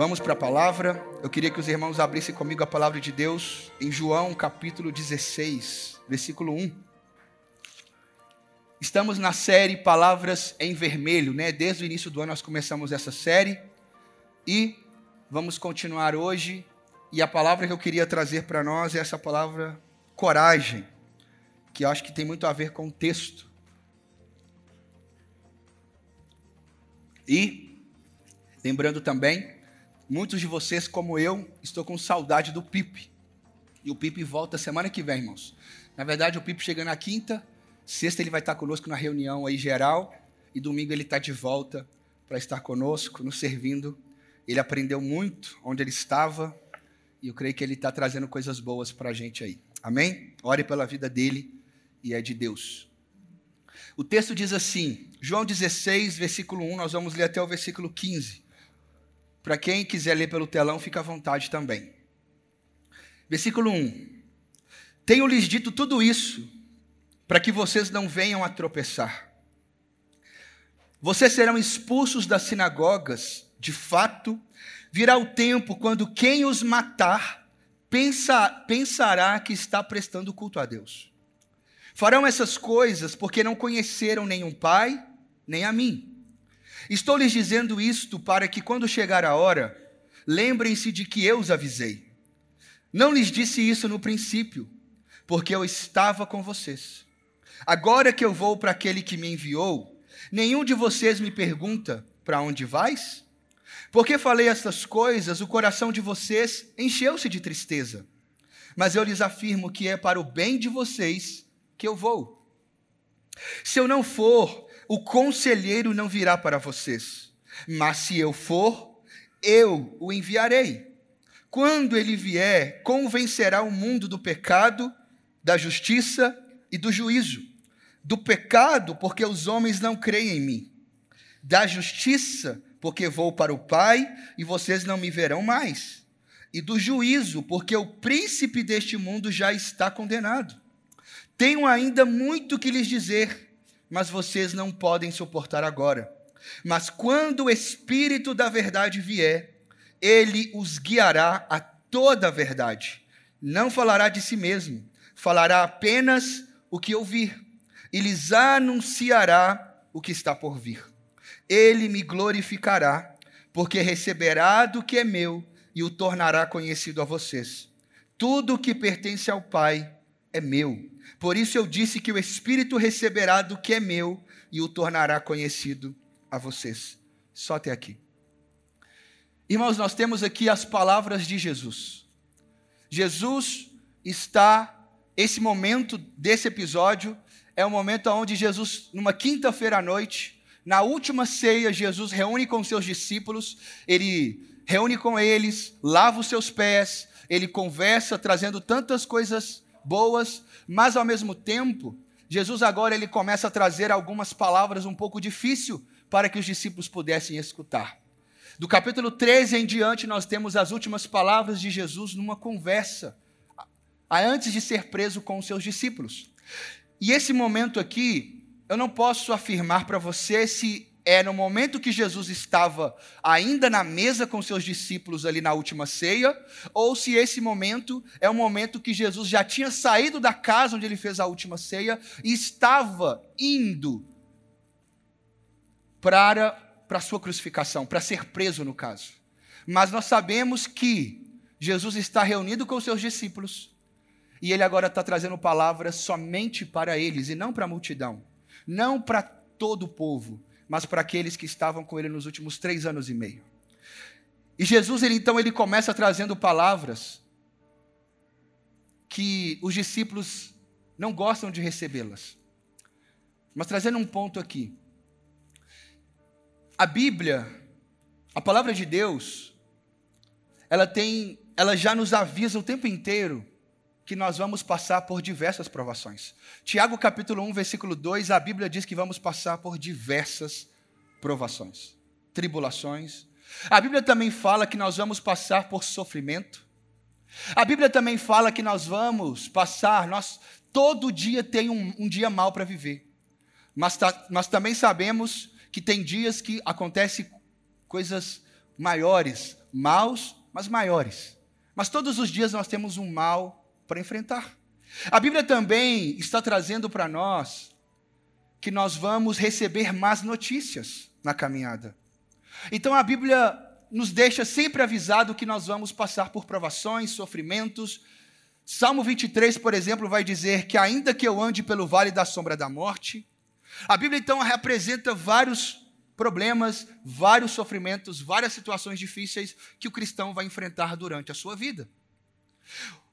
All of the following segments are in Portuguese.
Vamos para a palavra. Eu queria que os irmãos abrissem comigo a palavra de Deus em João capítulo 16, versículo 1. Estamos na série Palavras em Vermelho, né? Desde o início do ano nós começamos essa série e vamos continuar hoje. E a palavra que eu queria trazer para nós é essa palavra coragem, que eu acho que tem muito a ver com o texto. E lembrando também Muitos de vocês, como eu, estou com saudade do Pipe. E o Pipe volta semana que vem, irmãos. Na verdade, o Pipe chega na quinta, sexta ele vai estar conosco na reunião aí geral, e domingo ele está de volta para estar conosco, nos servindo. Ele aprendeu muito onde ele estava, e eu creio que ele está trazendo coisas boas para a gente aí. Amém? Ore pela vida dele e é de Deus. O texto diz assim, João 16, versículo 1, nós vamos ler até o versículo 15. Para quem quiser ler pelo telão, fica à vontade também. Versículo 1: Tenho-lhes dito tudo isso para que vocês não venham a tropeçar. Vocês serão expulsos das sinagogas, de fato, virá o tempo quando quem os matar pensa, pensará que está prestando culto a Deus. Farão essas coisas porque não conheceram o Pai, nem a mim. Estou lhes dizendo isto para que, quando chegar a hora, lembrem-se de que eu os avisei. Não lhes disse isso no princípio, porque eu estava com vocês. Agora que eu vou para aquele que me enviou, nenhum de vocês me pergunta: para onde vais? Porque falei estas coisas, o coração de vocês encheu-se de tristeza. Mas eu lhes afirmo que é para o bem de vocês que eu vou. Se eu não for, o conselheiro não virá para vocês, mas se eu for, eu o enviarei. Quando ele vier, convencerá o mundo do pecado, da justiça e do juízo. Do pecado, porque os homens não creem em mim. Da justiça, porque vou para o Pai e vocês não me verão mais. E do juízo, porque o príncipe deste mundo já está condenado. Tenho ainda muito que lhes dizer mas vocês não podem suportar agora. Mas quando o Espírito da Verdade vier, ele os guiará a toda a verdade. Não falará de si mesmo, falará apenas o que ouvir, e lhes anunciará o que está por vir. Ele me glorificará, porque receberá do que é meu e o tornará conhecido a vocês. Tudo o que pertence ao Pai é meu. Por isso eu disse que o Espírito receberá do que é meu e o tornará conhecido a vocês. Só até aqui. Irmãos, nós temos aqui as palavras de Jesus. Jesus está, esse momento desse episódio, é o momento onde Jesus, numa quinta-feira à noite, na última ceia, Jesus reúne com seus discípulos, ele reúne com eles, lava os seus pés, ele conversa, trazendo tantas coisas boas, mas ao mesmo tempo, Jesus agora ele começa a trazer algumas palavras um pouco difícil para que os discípulos pudessem escutar. Do capítulo 13 em diante, nós temos as últimas palavras de Jesus numa conversa, antes de ser preso com os seus discípulos. E esse momento aqui, eu não posso afirmar para você se é no momento que Jesus estava ainda na mesa com seus discípulos ali na última ceia, ou se esse momento é o momento que Jesus já tinha saído da casa onde ele fez a última ceia e estava indo para para a sua crucificação, para ser preso no caso. Mas nós sabemos que Jesus está reunido com os seus discípulos e ele agora está trazendo palavras somente para eles e não para a multidão, não para todo o povo mas para aqueles que estavam com ele nos últimos três anos e meio. E Jesus, ele, então, ele começa trazendo palavras que os discípulos não gostam de recebê-las. Mas trazendo um ponto aqui. A Bíblia, a palavra de Deus, ela tem, ela já nos avisa o tempo inteiro que nós vamos passar por diversas provações. Tiago capítulo 1, versículo 2, a Bíblia diz que vamos passar por diversas provações, tribulações. A Bíblia também fala que nós vamos passar por sofrimento. A Bíblia também fala que nós vamos passar, nós todo dia tem um, um dia mal para viver. Mas nós também sabemos que tem dias que acontecem coisas maiores, maus, mas maiores. Mas todos os dias nós temos um mal para enfrentar. A Bíblia também está trazendo para nós que nós vamos receber más notícias na caminhada. Então a Bíblia nos deixa sempre avisado que nós vamos passar por provações, sofrimentos. Salmo 23, por exemplo, vai dizer que ainda que eu ande pelo vale da sombra da morte, a Bíblia então representa vários problemas, vários sofrimentos, várias situações difíceis que o cristão vai enfrentar durante a sua vida.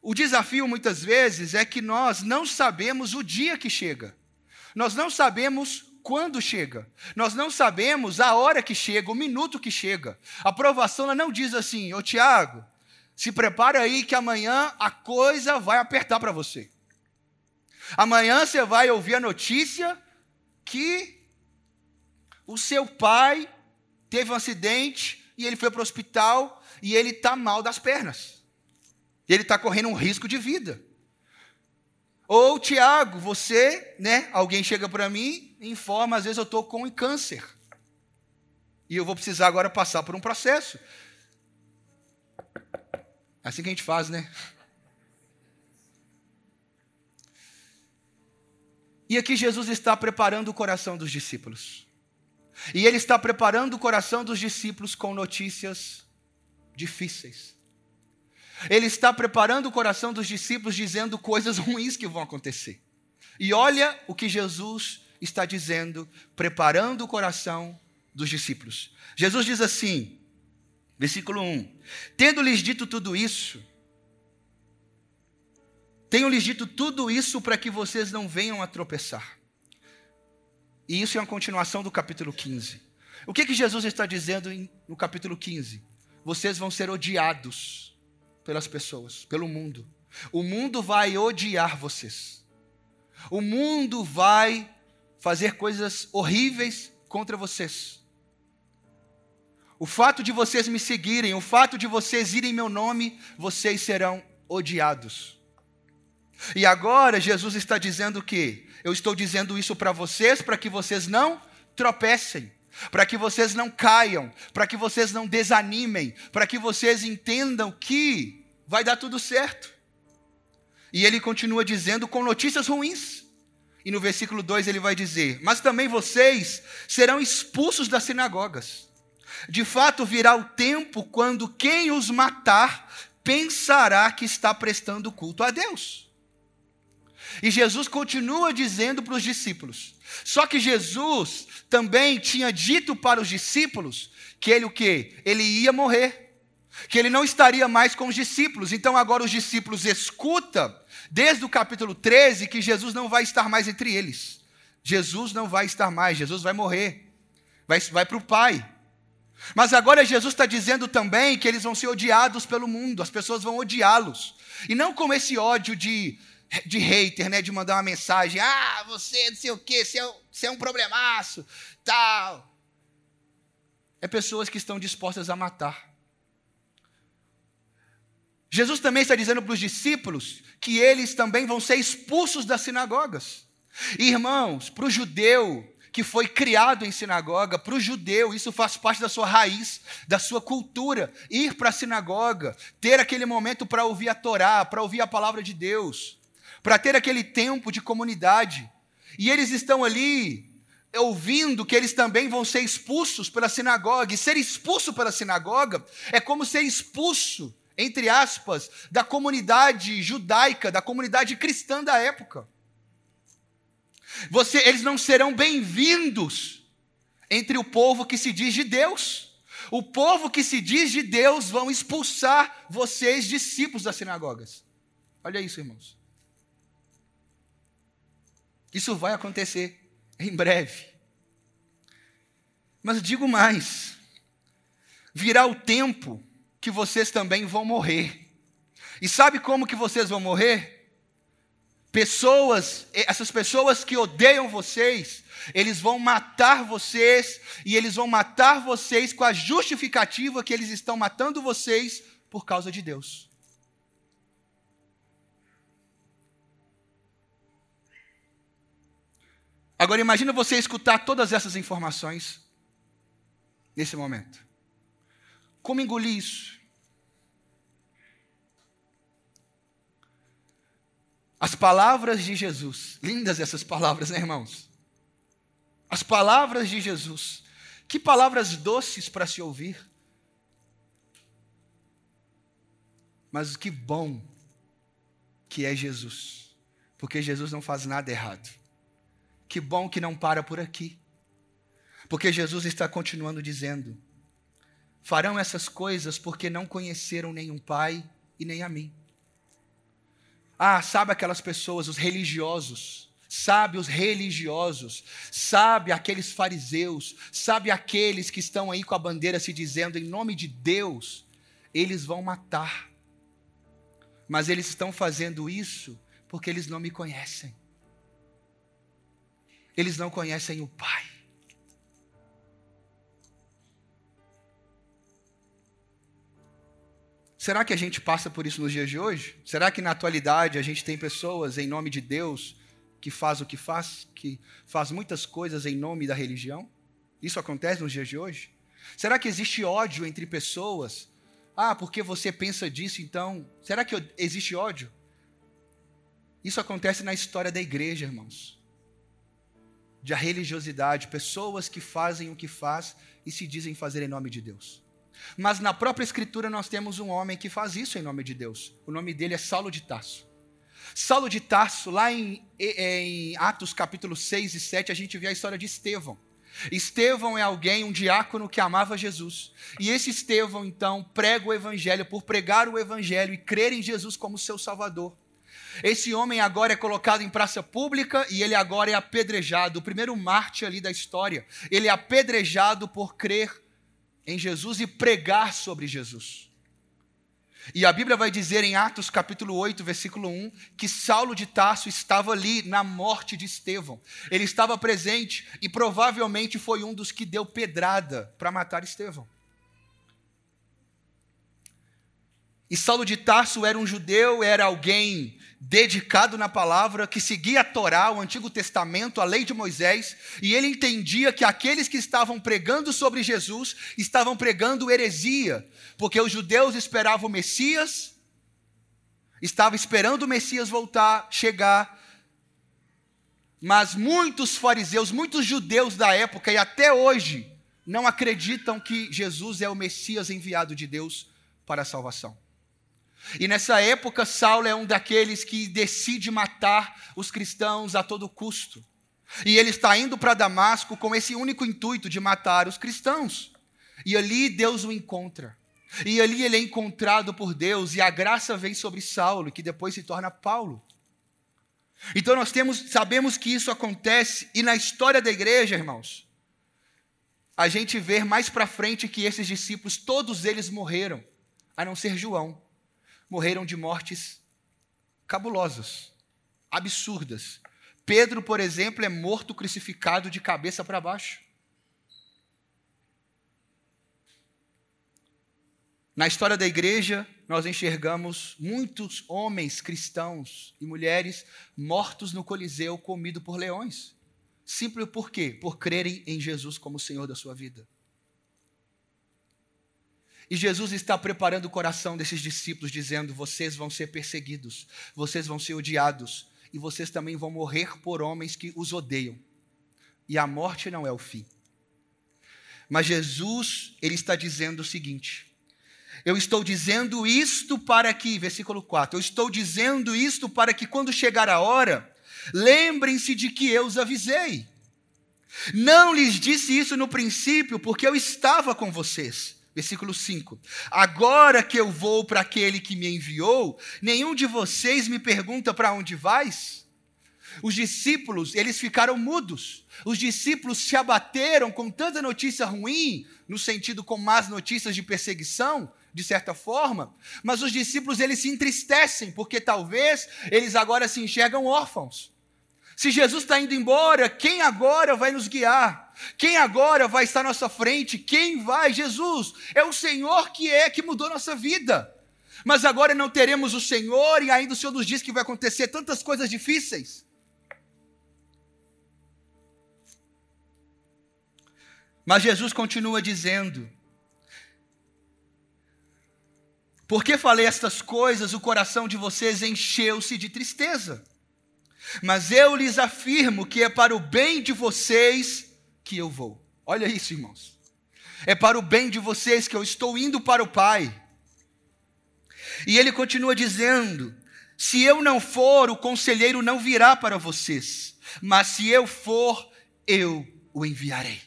O desafio muitas vezes é que nós não sabemos o dia que chega. Nós não sabemos quando chega. Nós não sabemos a hora que chega, o minuto que chega. A aprovação ela não diz assim, ô Tiago, se prepara aí que amanhã a coisa vai apertar para você. Amanhã você vai ouvir a notícia que o seu pai teve um acidente e ele foi para o hospital e ele está mal das pernas. E ele está correndo um risco de vida. Ou, Tiago, você, né? Alguém chega para mim e informa, às vezes eu estou com câncer. E eu vou precisar agora passar por um processo. É assim que a gente faz, né? E aqui Jesus está preparando o coração dos discípulos. E ele está preparando o coração dos discípulos com notícias difíceis. Ele está preparando o coração dos discípulos dizendo coisas ruins que vão acontecer. E olha o que Jesus está dizendo, preparando o coração dos discípulos. Jesus diz assim, versículo 1: Tendo-lhes dito tudo isso, tenho-lhes dito tudo isso para que vocês não venham a tropeçar. E isso é uma continuação do capítulo 15. O que, que Jesus está dizendo no capítulo 15? Vocês vão ser odiados pelas pessoas, pelo mundo. O mundo vai odiar vocês. O mundo vai fazer coisas horríveis contra vocês. O fato de vocês me seguirem, o fato de vocês irem em meu nome, vocês serão odiados. E agora Jesus está dizendo que eu estou dizendo isso para vocês para que vocês não tropecem, para que vocês não caiam, para que vocês não desanimem, para que vocês entendam que vai dar tudo certo. E ele continua dizendo com notícias ruins. E no versículo 2 ele vai dizer: Mas também vocês serão expulsos das sinagogas. De fato, virá o tempo quando quem os matar pensará que está prestando culto a Deus. E Jesus continua dizendo para os discípulos. Só que Jesus também tinha dito para os discípulos que ele o quê? Ele ia morrer. Que ele não estaria mais com os discípulos. Então agora os discípulos escutam desde o capítulo 13 que Jesus não vai estar mais entre eles. Jesus não vai estar mais, Jesus vai morrer. Vai, vai para o Pai. Mas agora Jesus está dizendo também que eles vão ser odiados pelo mundo, as pessoas vão odiá-los. E não com esse ódio de de hater, né? De mandar uma mensagem, ah, você não sei o quê, você é, você é um problemaço, tal. É pessoas que estão dispostas a matar. Jesus também está dizendo para os discípulos que eles também vão ser expulsos das sinagogas. Irmãos, para o judeu que foi criado em sinagoga, para o judeu, isso faz parte da sua raiz, da sua cultura. Ir para a sinagoga, ter aquele momento para ouvir a Torá, para ouvir a palavra de Deus para ter aquele tempo de comunidade. E eles estão ali ouvindo que eles também vão ser expulsos pela sinagoga. E ser expulso pela sinagoga é como ser expulso, entre aspas, da comunidade judaica, da comunidade cristã da época. Você, eles não serão bem-vindos entre o povo que se diz de Deus. O povo que se diz de Deus vão expulsar vocês, discípulos das sinagogas. Olha isso, irmãos. Isso vai acontecer em breve. Mas digo mais: virá o tempo que vocês também vão morrer. E sabe como que vocês vão morrer? Pessoas, essas pessoas que odeiam vocês, eles vão matar vocês e eles vão matar vocês com a justificativa que eles estão matando vocês por causa de Deus. Agora imagina você escutar todas essas informações nesse momento. Como engolir isso? As palavras de Jesus, lindas essas palavras, né, irmãos? As palavras de Jesus, que palavras doces para se ouvir. Mas que bom que é Jesus, porque Jesus não faz nada errado. Que bom que não para por aqui, porque Jesus está continuando dizendo: farão essas coisas porque não conheceram o Pai e nem a mim. Ah, sabe aquelas pessoas, os religiosos, sabe os religiosos, sabe aqueles fariseus, sabe aqueles que estão aí com a bandeira se dizendo em nome de Deus, eles vão matar. Mas eles estão fazendo isso porque eles não me conhecem. Eles não conhecem o Pai. Será que a gente passa por isso nos dias de hoje? Será que na atualidade a gente tem pessoas em nome de Deus que faz o que faz, que faz muitas coisas em nome da religião? Isso acontece nos dias de hoje? Será que existe ódio entre pessoas? Ah, porque você pensa disso, então. Será que existe ódio? Isso acontece na história da igreja, irmãos. De religiosidade, pessoas que fazem o que faz e se dizem fazer em nome de Deus. Mas na própria Escritura nós temos um homem que faz isso em nome de Deus. O nome dele é Saulo de Tarso. Saulo de Tarso, lá em, em Atos capítulo 6 e 7, a gente vê a história de Estevão. Estevão é alguém, um diácono que amava Jesus. E esse Estevão, então, prega o evangelho por pregar o evangelho e crer em Jesus como seu salvador. Esse homem agora é colocado em praça pública e ele agora é apedrejado, o primeiro mártir ali da história. Ele é apedrejado por crer em Jesus e pregar sobre Jesus. E a Bíblia vai dizer em Atos capítulo 8, versículo 1, que Saulo de Tarso estava ali na morte de Estevão. Ele estava presente e provavelmente foi um dos que deu pedrada para matar Estevão. E Saulo de Tarso era um judeu, era alguém dedicado na palavra, que seguia a Torá, o Antigo Testamento, a lei de Moisés, e ele entendia que aqueles que estavam pregando sobre Jesus estavam pregando heresia, porque os judeus esperavam o Messias, estavam esperando o Messias voltar, chegar, mas muitos fariseus, muitos judeus da época e até hoje não acreditam que Jesus é o Messias enviado de Deus para a salvação. E nessa época, Saulo é um daqueles que decide matar os cristãos a todo custo. E ele está indo para Damasco com esse único intuito de matar os cristãos. E ali Deus o encontra. E ali ele é encontrado por Deus e a graça vem sobre Saulo, que depois se torna Paulo. Então nós temos, sabemos que isso acontece e na história da igreja, irmãos, a gente vê mais para frente que esses discípulos, todos eles morreram, a não ser João morreram de mortes cabulosas, absurdas. Pedro, por exemplo, é morto crucificado de cabeça para baixo. Na história da igreja, nós enxergamos muitos homens cristãos e mulheres mortos no Coliseu, comido por leões. Simples por quê? Por crerem em Jesus como Senhor da sua vida. E Jesus está preparando o coração desses discípulos, dizendo: vocês vão ser perseguidos, vocês vão ser odiados, e vocês também vão morrer por homens que os odeiam. E a morte não é o fim. Mas Jesus, ele está dizendo o seguinte: eu estou dizendo isto para que, versículo 4, eu estou dizendo isto para que quando chegar a hora, lembrem-se de que eu os avisei. Não lhes disse isso no princípio, porque eu estava com vocês. Versículo 5: Agora que eu vou para aquele que me enviou, nenhum de vocês me pergunta para onde vais? Os discípulos, eles ficaram mudos. Os discípulos se abateram com tanta notícia ruim, no sentido com más notícias de perseguição, de certa forma, mas os discípulos eles se entristecem, porque talvez eles agora se enxergam órfãos. Se Jesus está indo embora, quem agora vai nos guiar? Quem agora vai estar à nossa frente? Quem vai? Jesus. É o Senhor que é, que mudou nossa vida. Mas agora não teremos o Senhor e ainda o Senhor nos diz que vai acontecer tantas coisas difíceis. Mas Jesus continua dizendo: Porque falei estas coisas, o coração de vocês encheu-se de tristeza. Mas eu lhes afirmo que é para o bem de vocês que eu vou. Olha isso, irmãos. É para o bem de vocês que eu estou indo para o Pai. E ele continua dizendo: Se eu não for, o conselheiro não virá para vocês, mas se eu for, eu o enviarei.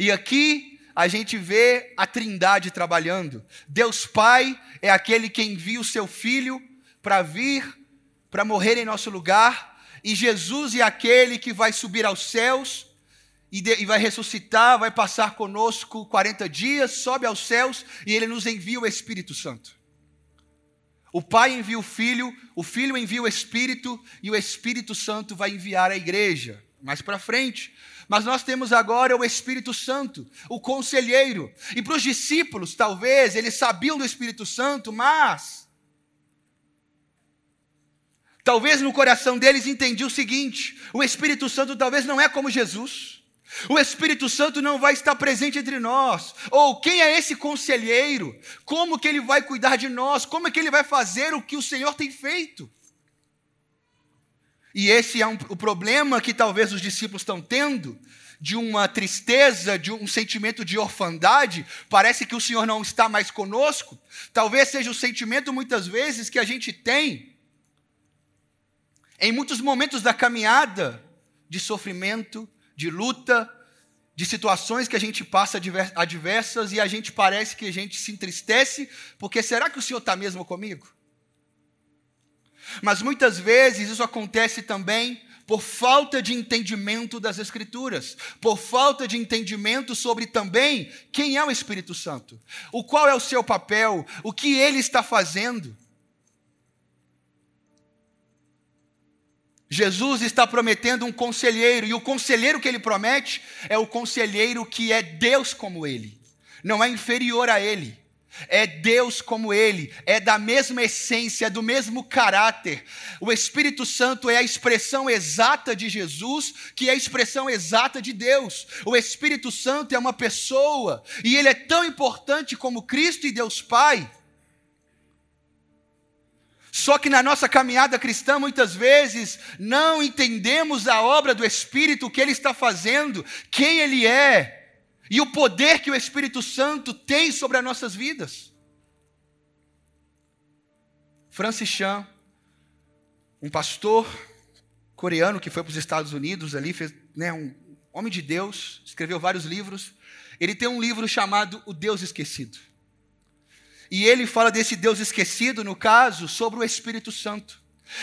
E aqui a gente vê a Trindade trabalhando. Deus Pai é aquele que envia o seu filho para vir, para morrer em nosso lugar, e Jesus é aquele que vai subir aos céus e, de, e vai ressuscitar, vai passar conosco 40 dias, sobe aos céus e ele nos envia o Espírito Santo. O Pai envia o Filho, o Filho envia o Espírito e o Espírito Santo vai enviar a igreja. Mais para frente. Mas nós temos agora o Espírito Santo, o conselheiro. E para os discípulos, talvez, eles sabiam do Espírito Santo, mas. Talvez no coração deles entendiam o seguinte: o Espírito Santo talvez não é como Jesus. O Espírito Santo não vai estar presente entre nós. Ou quem é esse conselheiro? Como que ele vai cuidar de nós? Como é que ele vai fazer o que o Senhor tem feito? E esse é um, o problema que talvez os discípulos estão tendo, de uma tristeza, de um sentimento de orfandade, parece que o Senhor não está mais conosco. Talvez seja o sentimento muitas vezes que a gente tem em muitos momentos da caminhada de sofrimento, de luta, de situações que a gente passa adversas e a gente parece que a gente se entristece, porque será que o Senhor está mesmo comigo? Mas muitas vezes isso acontece também por falta de entendimento das Escrituras, por falta de entendimento sobre também quem é o Espírito Santo, o qual é o seu papel, o que ele está fazendo. Jesus está prometendo um conselheiro, e o conselheiro que ele promete é o conselheiro que é Deus como ele, não é inferior a ele. É Deus como Ele, é da mesma essência, do mesmo caráter. O Espírito Santo é a expressão exata de Jesus, que é a expressão exata de Deus. O Espírito Santo é uma pessoa, e ele é tão importante como Cristo e Deus Pai, só que na nossa caminhada cristã, muitas vezes, não entendemos a obra do Espírito, o que ele está fazendo, quem ele é e o poder que o Espírito Santo tem sobre as nossas vidas. Francis Chan, um pastor coreano que foi para os Estados Unidos ali, fez, né, um homem de Deus, escreveu vários livros. Ele tem um livro chamado O Deus Esquecido. E ele fala desse Deus esquecido, no caso, sobre o Espírito Santo.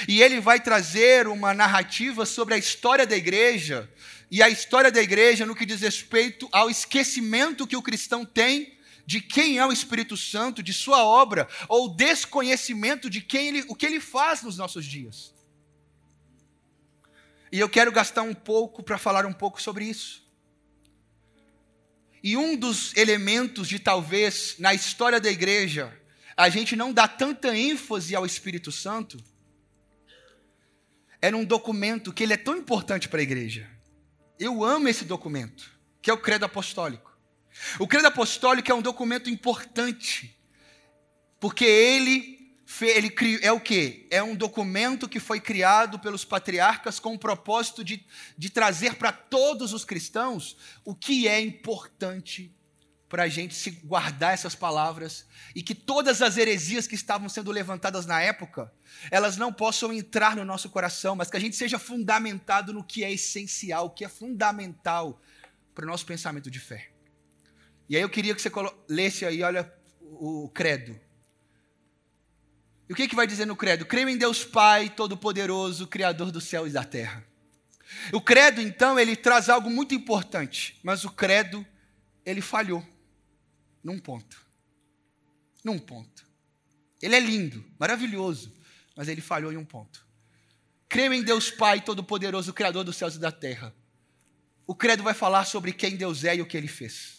E ele vai trazer uma narrativa sobre a história da igreja, e a história da igreja no que diz respeito ao esquecimento que o cristão tem de quem é o Espírito Santo, de sua obra, ou desconhecimento de quem ele, o que ele faz nos nossos dias. E eu quero gastar um pouco para falar um pouco sobre isso. E um dos elementos de talvez na história da igreja a gente não dá tanta ênfase ao Espírito Santo é num documento que ele é tão importante para a igreja. Eu amo esse documento, que é o Credo Apostólico. O Credo Apostólico é um documento importante, porque ele ele é o que? É um documento que foi criado pelos patriarcas com o propósito de, de trazer para todos os cristãos o que é importante para a gente se guardar essas palavras e que todas as heresias que estavam sendo levantadas na época, elas não possam entrar no nosso coração, mas que a gente seja fundamentado no que é essencial, o que é fundamental para o nosso pensamento de fé. E aí eu queria que você lesse aí, olha, o credo. O que, que vai dizer no credo? Creio em Deus Pai, Todo-Poderoso, Criador do céu e da terra. O credo, então, ele traz algo muito importante, mas o credo, ele falhou num ponto. Num ponto. Ele é lindo, maravilhoso, mas ele falhou em um ponto. Creio em Deus Pai, Todo-Poderoso, Criador dos céus e da terra. O credo vai falar sobre quem Deus é e o que ele fez.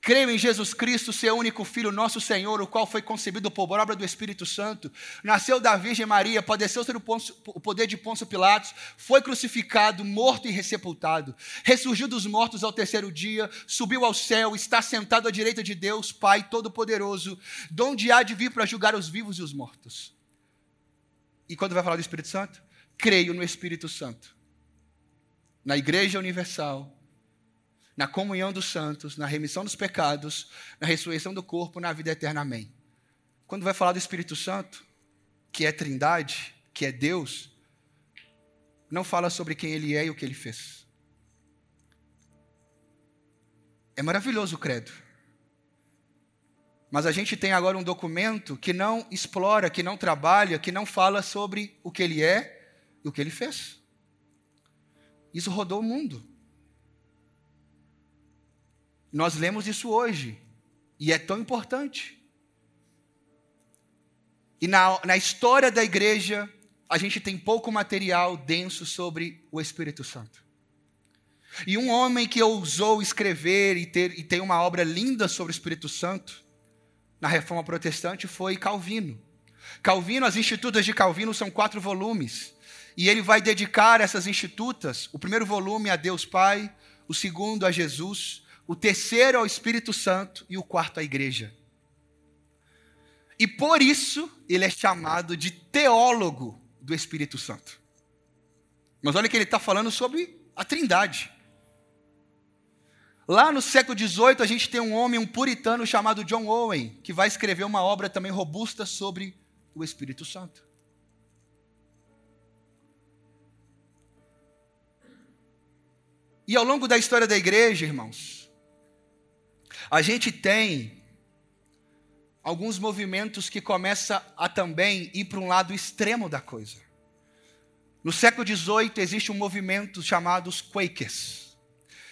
Creio em Jesus Cristo, seu único Filho, nosso Senhor, o qual foi concebido por obra do Espírito Santo, nasceu da Virgem Maria, padeceu sob o poder de Pôncio Pilatos, foi crucificado, morto e ressepultado, ressurgiu dos mortos ao terceiro dia, subiu ao céu, está sentado à direita de Deus, Pai Todo-Poderoso, donde há de vir para julgar os vivos e os mortos. E quando vai falar do Espírito Santo? Creio no Espírito Santo, na Igreja Universal na comunhão dos santos, na remissão dos pecados, na ressurreição do corpo, na vida eterna. Amém. Quando vai falar do Espírito Santo, que é Trindade, que é Deus, não fala sobre quem ele é e o que ele fez. É maravilhoso o credo. Mas a gente tem agora um documento que não explora, que não trabalha, que não fala sobre o que ele é e o que ele fez. Isso rodou o mundo. Nós lemos isso hoje, e é tão importante. E na, na história da igreja, a gente tem pouco material denso sobre o Espírito Santo. E um homem que ousou escrever e, ter, e tem uma obra linda sobre o Espírito Santo, na reforma protestante, foi Calvino. Calvino, as Institutas de Calvino são quatro volumes. E ele vai dedicar essas institutas, o primeiro volume a Deus Pai, o segundo a Jesus, o terceiro ao Espírito Santo e o quarto à igreja. E por isso ele é chamado de teólogo do Espírito Santo. Mas olha que ele está falando sobre a Trindade. Lá no século XVIII, a gente tem um homem, um puritano chamado John Owen, que vai escrever uma obra também robusta sobre o Espírito Santo. E ao longo da história da igreja, irmãos, a gente tem alguns movimentos que começam a também ir para um lado extremo da coisa. No século XVIII existe um movimento chamado os Quakers.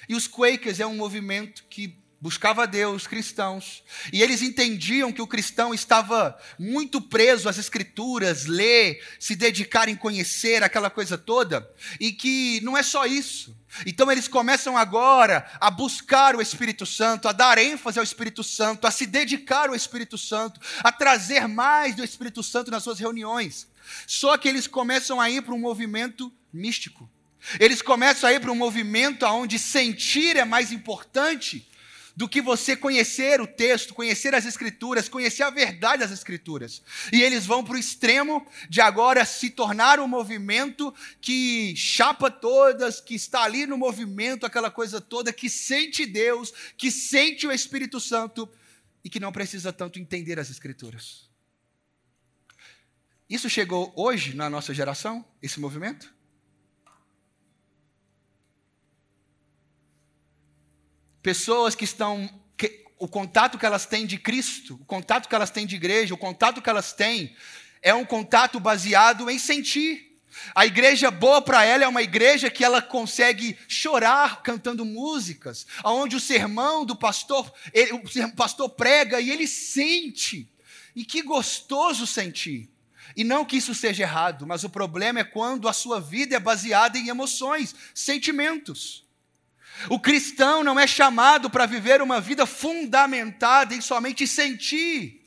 E os Quakers é um movimento que buscava Deus, cristãos, e eles entendiam que o cristão estava muito preso às escrituras, ler, se dedicar em conhecer aquela coisa toda, e que não é só isso. Então eles começam agora a buscar o Espírito Santo, a dar ênfase ao Espírito Santo, a se dedicar ao Espírito Santo, a trazer mais do Espírito Santo nas suas reuniões. Só que eles começam a ir para um movimento místico. Eles começam a ir para um movimento onde sentir é mais importante do que você conhecer o texto, conhecer as escrituras, conhecer a verdade das escrituras. E eles vão para o extremo de agora se tornar um movimento que chapa todas, que está ali no movimento, aquela coisa toda, que sente Deus, que sente o Espírito Santo e que não precisa tanto entender as escrituras. Isso chegou hoje na nossa geração, esse movimento? Pessoas que estão. Que, o contato que elas têm de Cristo, o contato que elas têm de igreja, o contato que elas têm é um contato baseado em sentir. A igreja boa para ela é uma igreja que ela consegue chorar cantando músicas, aonde o sermão do pastor, ele, o pastor prega e ele sente. E que gostoso sentir. E não que isso seja errado, mas o problema é quando a sua vida é baseada em emoções, sentimentos. O cristão não é chamado para viver uma vida fundamentada em somente sentir.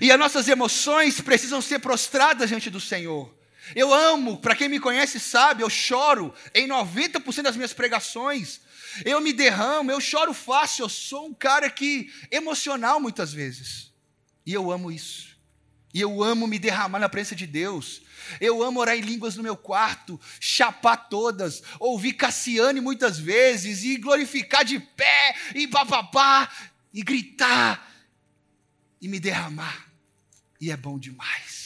E as nossas emoções precisam ser prostradas diante do Senhor. Eu amo, para quem me conhece sabe, eu choro em 90% das minhas pregações. Eu me derramo, eu choro fácil, eu sou um cara que emocional muitas vezes. E eu amo isso. E eu amo me derramar na presença de Deus. Eu amo orar em línguas no meu quarto, chapar todas, ouvir Cassiane muitas vezes e glorificar de pé e papapá e gritar e me derramar. E é bom demais.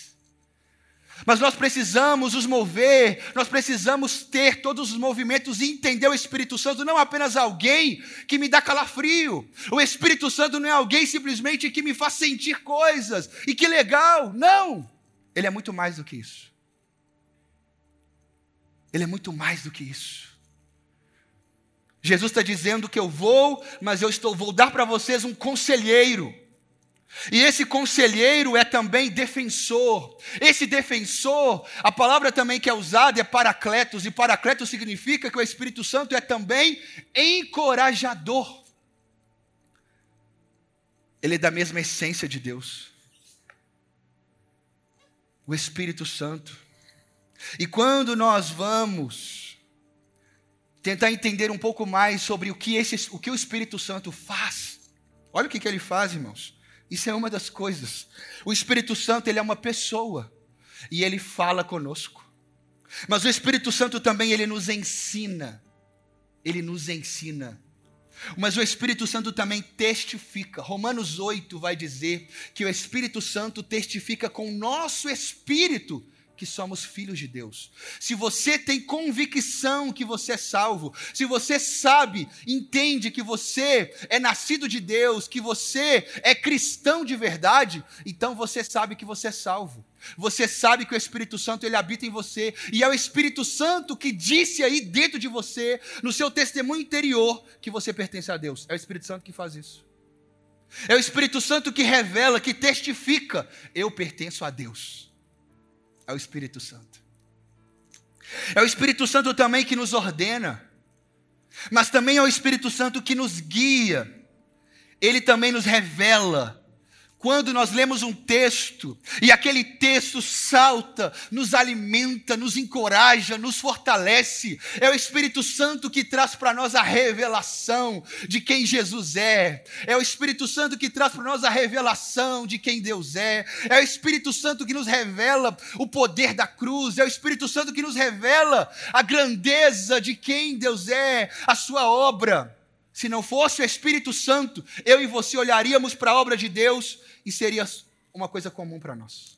Mas nós precisamos nos mover, nós precisamos ter todos os movimentos e entender o Espírito Santo não apenas alguém que me dá calafrio. O Espírito Santo não é alguém simplesmente que me faz sentir coisas e que legal. Não! Ele é muito mais do que isso. Ele é muito mais do que isso. Jesus está dizendo que eu vou, mas eu estou, vou dar para vocês um conselheiro, E esse conselheiro é também defensor. Esse defensor, a palavra também que é usada é paracletos, e paracletos significa que o Espírito Santo é também encorajador. Ele é da mesma essência de Deus. O Espírito Santo. E quando nós vamos tentar entender um pouco mais sobre o que, esse, o, que o Espírito Santo faz, olha o que, que ele faz, irmãos. Isso é uma das coisas. O Espírito Santo, ele é uma pessoa e ele fala conosco. Mas o Espírito Santo também ele nos ensina. Ele nos ensina. Mas o Espírito Santo também testifica. Romanos 8 vai dizer que o Espírito Santo testifica com o nosso espírito que somos filhos de Deus. Se você tem convicção que você é salvo, se você sabe, entende que você é nascido de Deus, que você é cristão de verdade, então você sabe que você é salvo. Você sabe que o Espírito Santo ele habita em você e é o Espírito Santo que disse aí dentro de você, no seu testemunho interior, que você pertence a Deus. É o Espírito Santo que faz isso. É o Espírito Santo que revela, que testifica: eu pertenço a Deus é o Espírito Santo. É o Espírito Santo também que nos ordena, mas também é o Espírito Santo que nos guia, ele também nos revela quando nós lemos um texto e aquele texto salta, nos alimenta, nos encoraja, nos fortalece, é o Espírito Santo que traz para nós a revelação de quem Jesus é, é o Espírito Santo que traz para nós a revelação de quem Deus é, é o Espírito Santo que nos revela o poder da cruz, é o Espírito Santo que nos revela a grandeza de quem Deus é, a sua obra. Se não fosse o Espírito Santo, eu e você olharíamos para a obra de Deus e seria uma coisa comum para nós.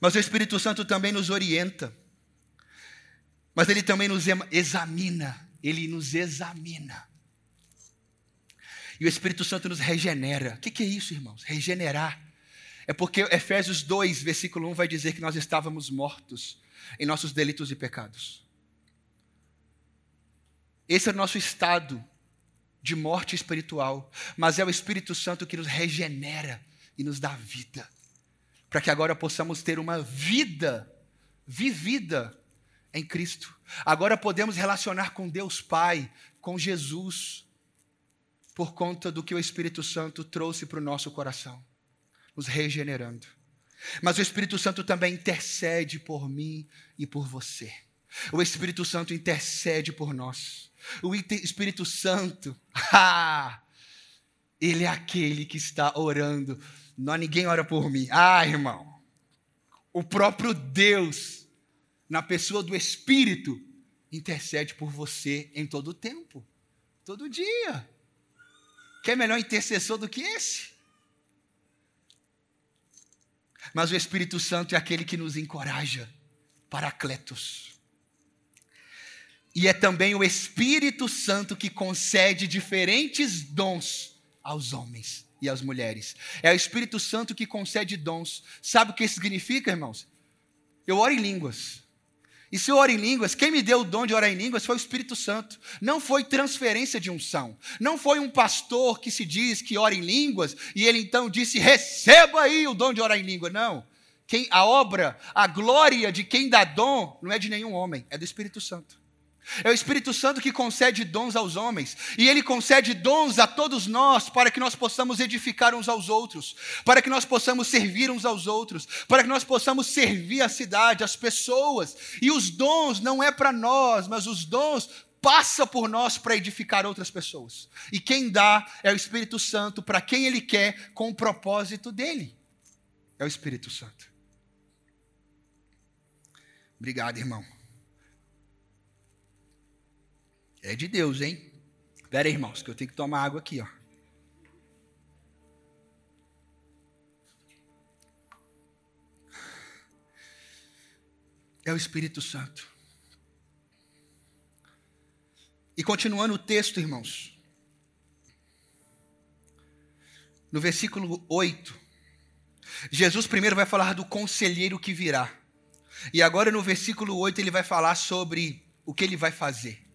Mas o Espírito Santo também nos orienta. Mas ele também nos examina, ele nos examina. E o Espírito Santo nos regenera. O que é isso, irmãos? Regenerar. É porque Efésios 2, versículo 1 vai dizer que nós estávamos mortos em nossos delitos e pecados. Esse é o nosso estado de morte espiritual, mas é o Espírito Santo que nos regenera e nos dá vida, para que agora possamos ter uma vida vivida em Cristo. Agora podemos relacionar com Deus Pai, com Jesus, por conta do que o Espírito Santo trouxe para o nosso coração, nos regenerando. Mas o Espírito Santo também intercede por mim e por você. O Espírito Santo intercede por nós. O Espírito Santo, ah, ele é aquele que está orando. Não ninguém ora por mim. Ah, irmão. O próprio Deus, na pessoa do Espírito, intercede por você em todo o tempo, todo dia. Quer melhor intercessor do que esse? Mas o Espírito Santo é aquele que nos encoraja, Paracletos. E é também o Espírito Santo que concede diferentes dons aos homens e às mulheres. É o Espírito Santo que concede dons. Sabe o que isso significa, irmãos? Eu oro em línguas. E se eu oro em línguas, quem me deu o dom de orar em línguas foi o Espírito Santo. Não foi transferência de unção. Não foi um pastor que se diz que ora em línguas e ele então disse: receba aí o dom de orar em língua. Não. Quem, a obra, a glória de quem dá dom não é de nenhum homem, é do Espírito Santo. É o Espírito Santo que concede dons aos homens, e ele concede dons a todos nós para que nós possamos edificar uns aos outros, para que nós possamos servir uns aos outros, para que nós possamos servir a cidade, as pessoas. E os dons não é para nós, mas os dons passa por nós para edificar outras pessoas. E quem dá é o Espírito Santo para quem ele quer com o propósito dele. É o Espírito Santo. Obrigado, irmão. É de Deus, hein? Espera aí, irmãos, que eu tenho que tomar água aqui, ó. É o Espírito Santo. E continuando o texto, irmãos. No versículo 8, Jesus primeiro vai falar do conselheiro que virá. E agora no versículo 8 ele vai falar sobre o que ele vai fazer.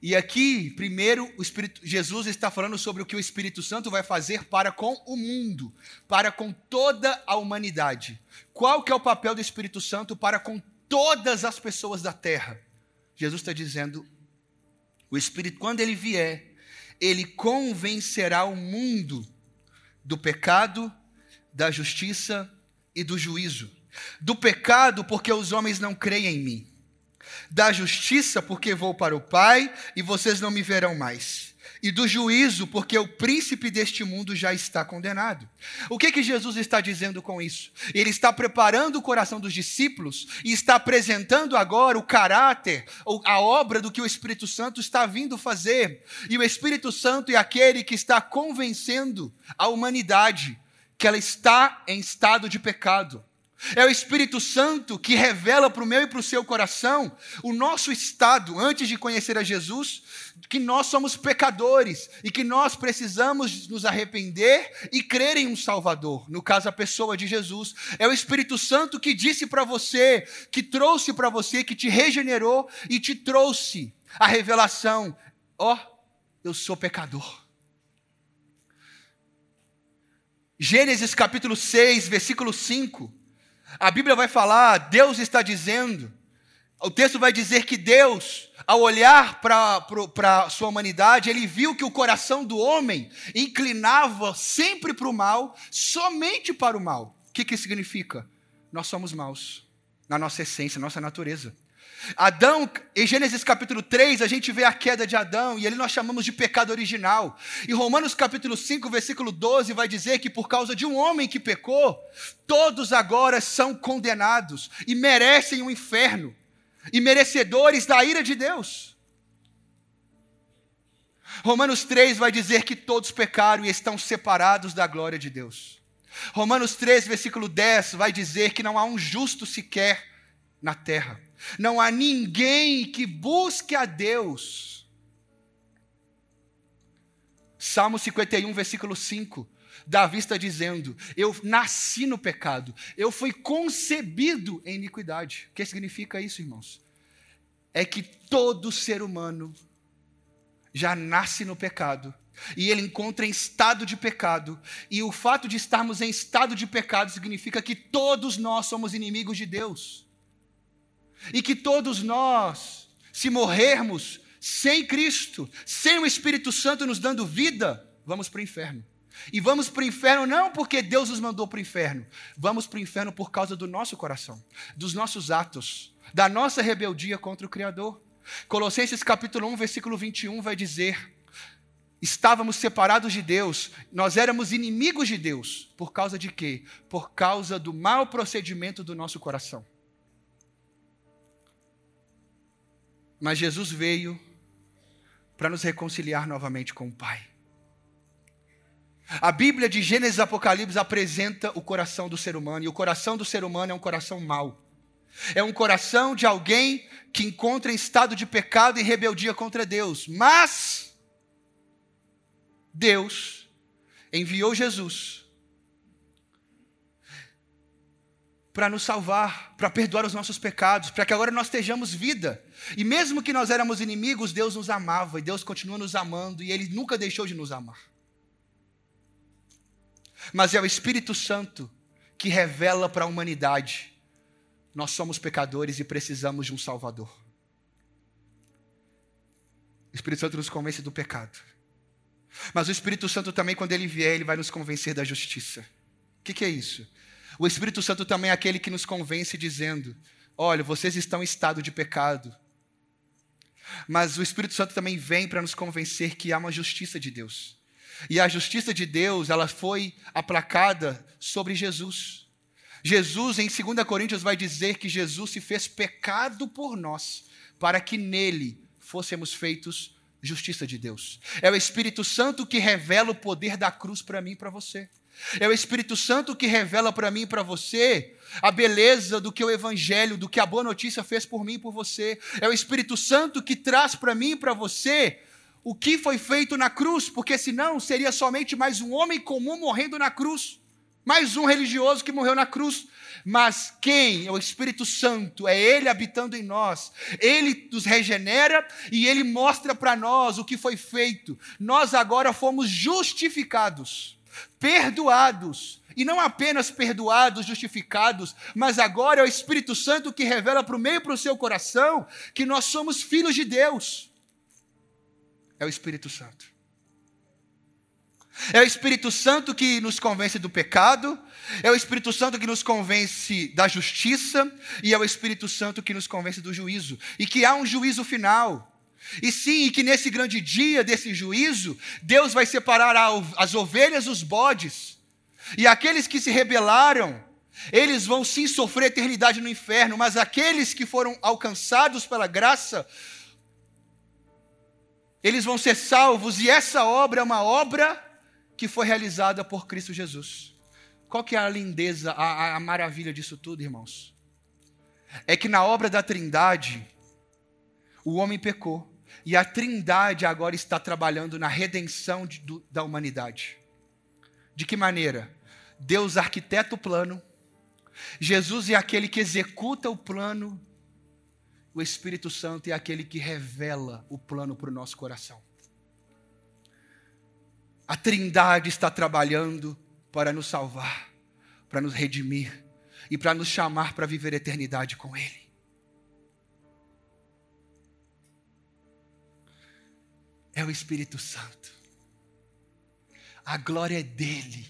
E aqui, primeiro, Espírito, Jesus está falando sobre o que o Espírito Santo vai fazer para com o mundo, para com toda a humanidade. Qual que é o papel do Espírito Santo para com todas as pessoas da terra? Jesus está dizendo, o Espírito, quando ele vier, ele convencerá o mundo do pecado, da justiça e do juízo. Do pecado, porque os homens não creem em mim da justiça, porque vou para o Pai e vocês não me verão mais. E do juízo, porque o príncipe deste mundo já está condenado. O que, que Jesus está dizendo com isso? Ele está preparando o coração dos discípulos e está apresentando agora o caráter, a obra do que o Espírito Santo está vindo fazer. E o Espírito Santo é aquele que está convencendo a humanidade que ela está em estado de pecado é o Espírito Santo que revela para o meu e para o seu coração o nosso estado antes de conhecer a Jesus, que nós somos pecadores e que nós precisamos nos arrepender e crer em um Salvador, no caso a pessoa de Jesus. É o Espírito Santo que disse para você, que trouxe para você, que te regenerou e te trouxe a revelação: ó, oh, eu sou pecador. Gênesis capítulo 6, versículo 5 a Bíblia vai falar, Deus está dizendo, o texto vai dizer que Deus, ao olhar para a sua humanidade, ele viu que o coração do homem inclinava sempre para o mal, somente para o mal. O que, que significa? Nós somos maus, na nossa essência, nossa natureza. Adão, em Gênesis capítulo 3, a gente vê a queda de Adão, e ali nós chamamos de pecado original. E Romanos capítulo 5, versículo 12, vai dizer que por causa de um homem que pecou, todos agora são condenados e merecem o um inferno, e merecedores da ira de Deus. Romanos 3 vai dizer que todos pecaram e estão separados da glória de Deus. Romanos 3, versículo 10 vai dizer que não há um justo sequer na terra. Não há ninguém que busque a Deus. Salmo 51, versículo 5. Davi está dizendo: Eu nasci no pecado, eu fui concebido em iniquidade. O que significa isso, irmãos? É que todo ser humano já nasce no pecado e ele encontra em estado de pecado, e o fato de estarmos em estado de pecado significa que todos nós somos inimigos de Deus. E que todos nós, se morrermos sem Cristo, sem o Espírito Santo nos dando vida, vamos para o inferno. E vamos para o inferno não porque Deus nos mandou para o inferno, vamos para o inferno por causa do nosso coração, dos nossos atos, da nossa rebeldia contra o Criador. Colossenses capítulo 1, versículo 21 vai dizer: Estávamos separados de Deus, nós éramos inimigos de Deus, por causa de quê? Por causa do mau procedimento do nosso coração. Mas Jesus veio para nos reconciliar novamente com o Pai. A Bíblia de Gênesis e Apocalipse apresenta o coração do ser humano, e o coração do ser humano é um coração mau. É um coração de alguém que encontra em estado de pecado e rebeldia contra Deus. Mas Deus enviou Jesus para nos salvar, para perdoar os nossos pecados, para que agora nós estejamos vida. E mesmo que nós éramos inimigos, Deus nos amava e Deus continua nos amando e Ele nunca deixou de nos amar. Mas é o Espírito Santo que revela para a humanidade: nós somos pecadores e precisamos de um Salvador. O Espírito Santo nos convence do pecado. Mas o Espírito Santo também, quando ele vier, ele vai nos convencer da justiça. O que, que é isso? O Espírito Santo também é aquele que nos convence dizendo: olha, vocês estão em estado de pecado. Mas o Espírito Santo também vem para nos convencer que há uma justiça de Deus. E a justiça de Deus, ela foi aplacada sobre Jesus. Jesus, em 2 Coríntios, vai dizer que Jesus se fez pecado por nós, para que nele fôssemos feitos justiça de Deus. É o Espírito Santo que revela o poder da cruz para mim e para você. É o Espírito Santo que revela para mim e para você a beleza do que o Evangelho, do que a boa notícia fez por mim e por você. É o Espírito Santo que traz para mim e para você o que foi feito na cruz, porque senão seria somente mais um homem comum morrendo na cruz. Mais um religioso que morreu na cruz. Mas quem é o Espírito Santo? É Ele habitando em nós. Ele nos regenera e Ele mostra para nós o que foi feito. Nós agora fomos justificados, perdoados. E não apenas perdoados, justificados, mas agora é o Espírito Santo que revela para o meio para o seu coração que nós somos filhos de Deus. É o Espírito Santo. É o Espírito Santo que nos convence do pecado, é o Espírito Santo que nos convence da justiça, e é o Espírito Santo que nos convence do juízo, e que há um juízo final. E sim, e que nesse grande dia desse juízo, Deus vai separar as ovelhas dos bodes, e aqueles que se rebelaram, eles vão sim sofrer eternidade no inferno, mas aqueles que foram alcançados pela graça, eles vão ser salvos, e essa obra é uma obra que foi realizada por Cristo Jesus. Qual que é a lindeza, a, a maravilha disso tudo, irmãos? É que na obra da Trindade, o homem pecou, e a Trindade agora está trabalhando na redenção de, do, da humanidade. De que maneira? Deus arquiteta o plano, Jesus é aquele que executa o plano, o Espírito Santo é aquele que revela o plano para o nosso coração. A Trindade está trabalhando para nos salvar, para nos redimir e para nos chamar para viver a eternidade com Ele. É o Espírito Santo. A glória é dele.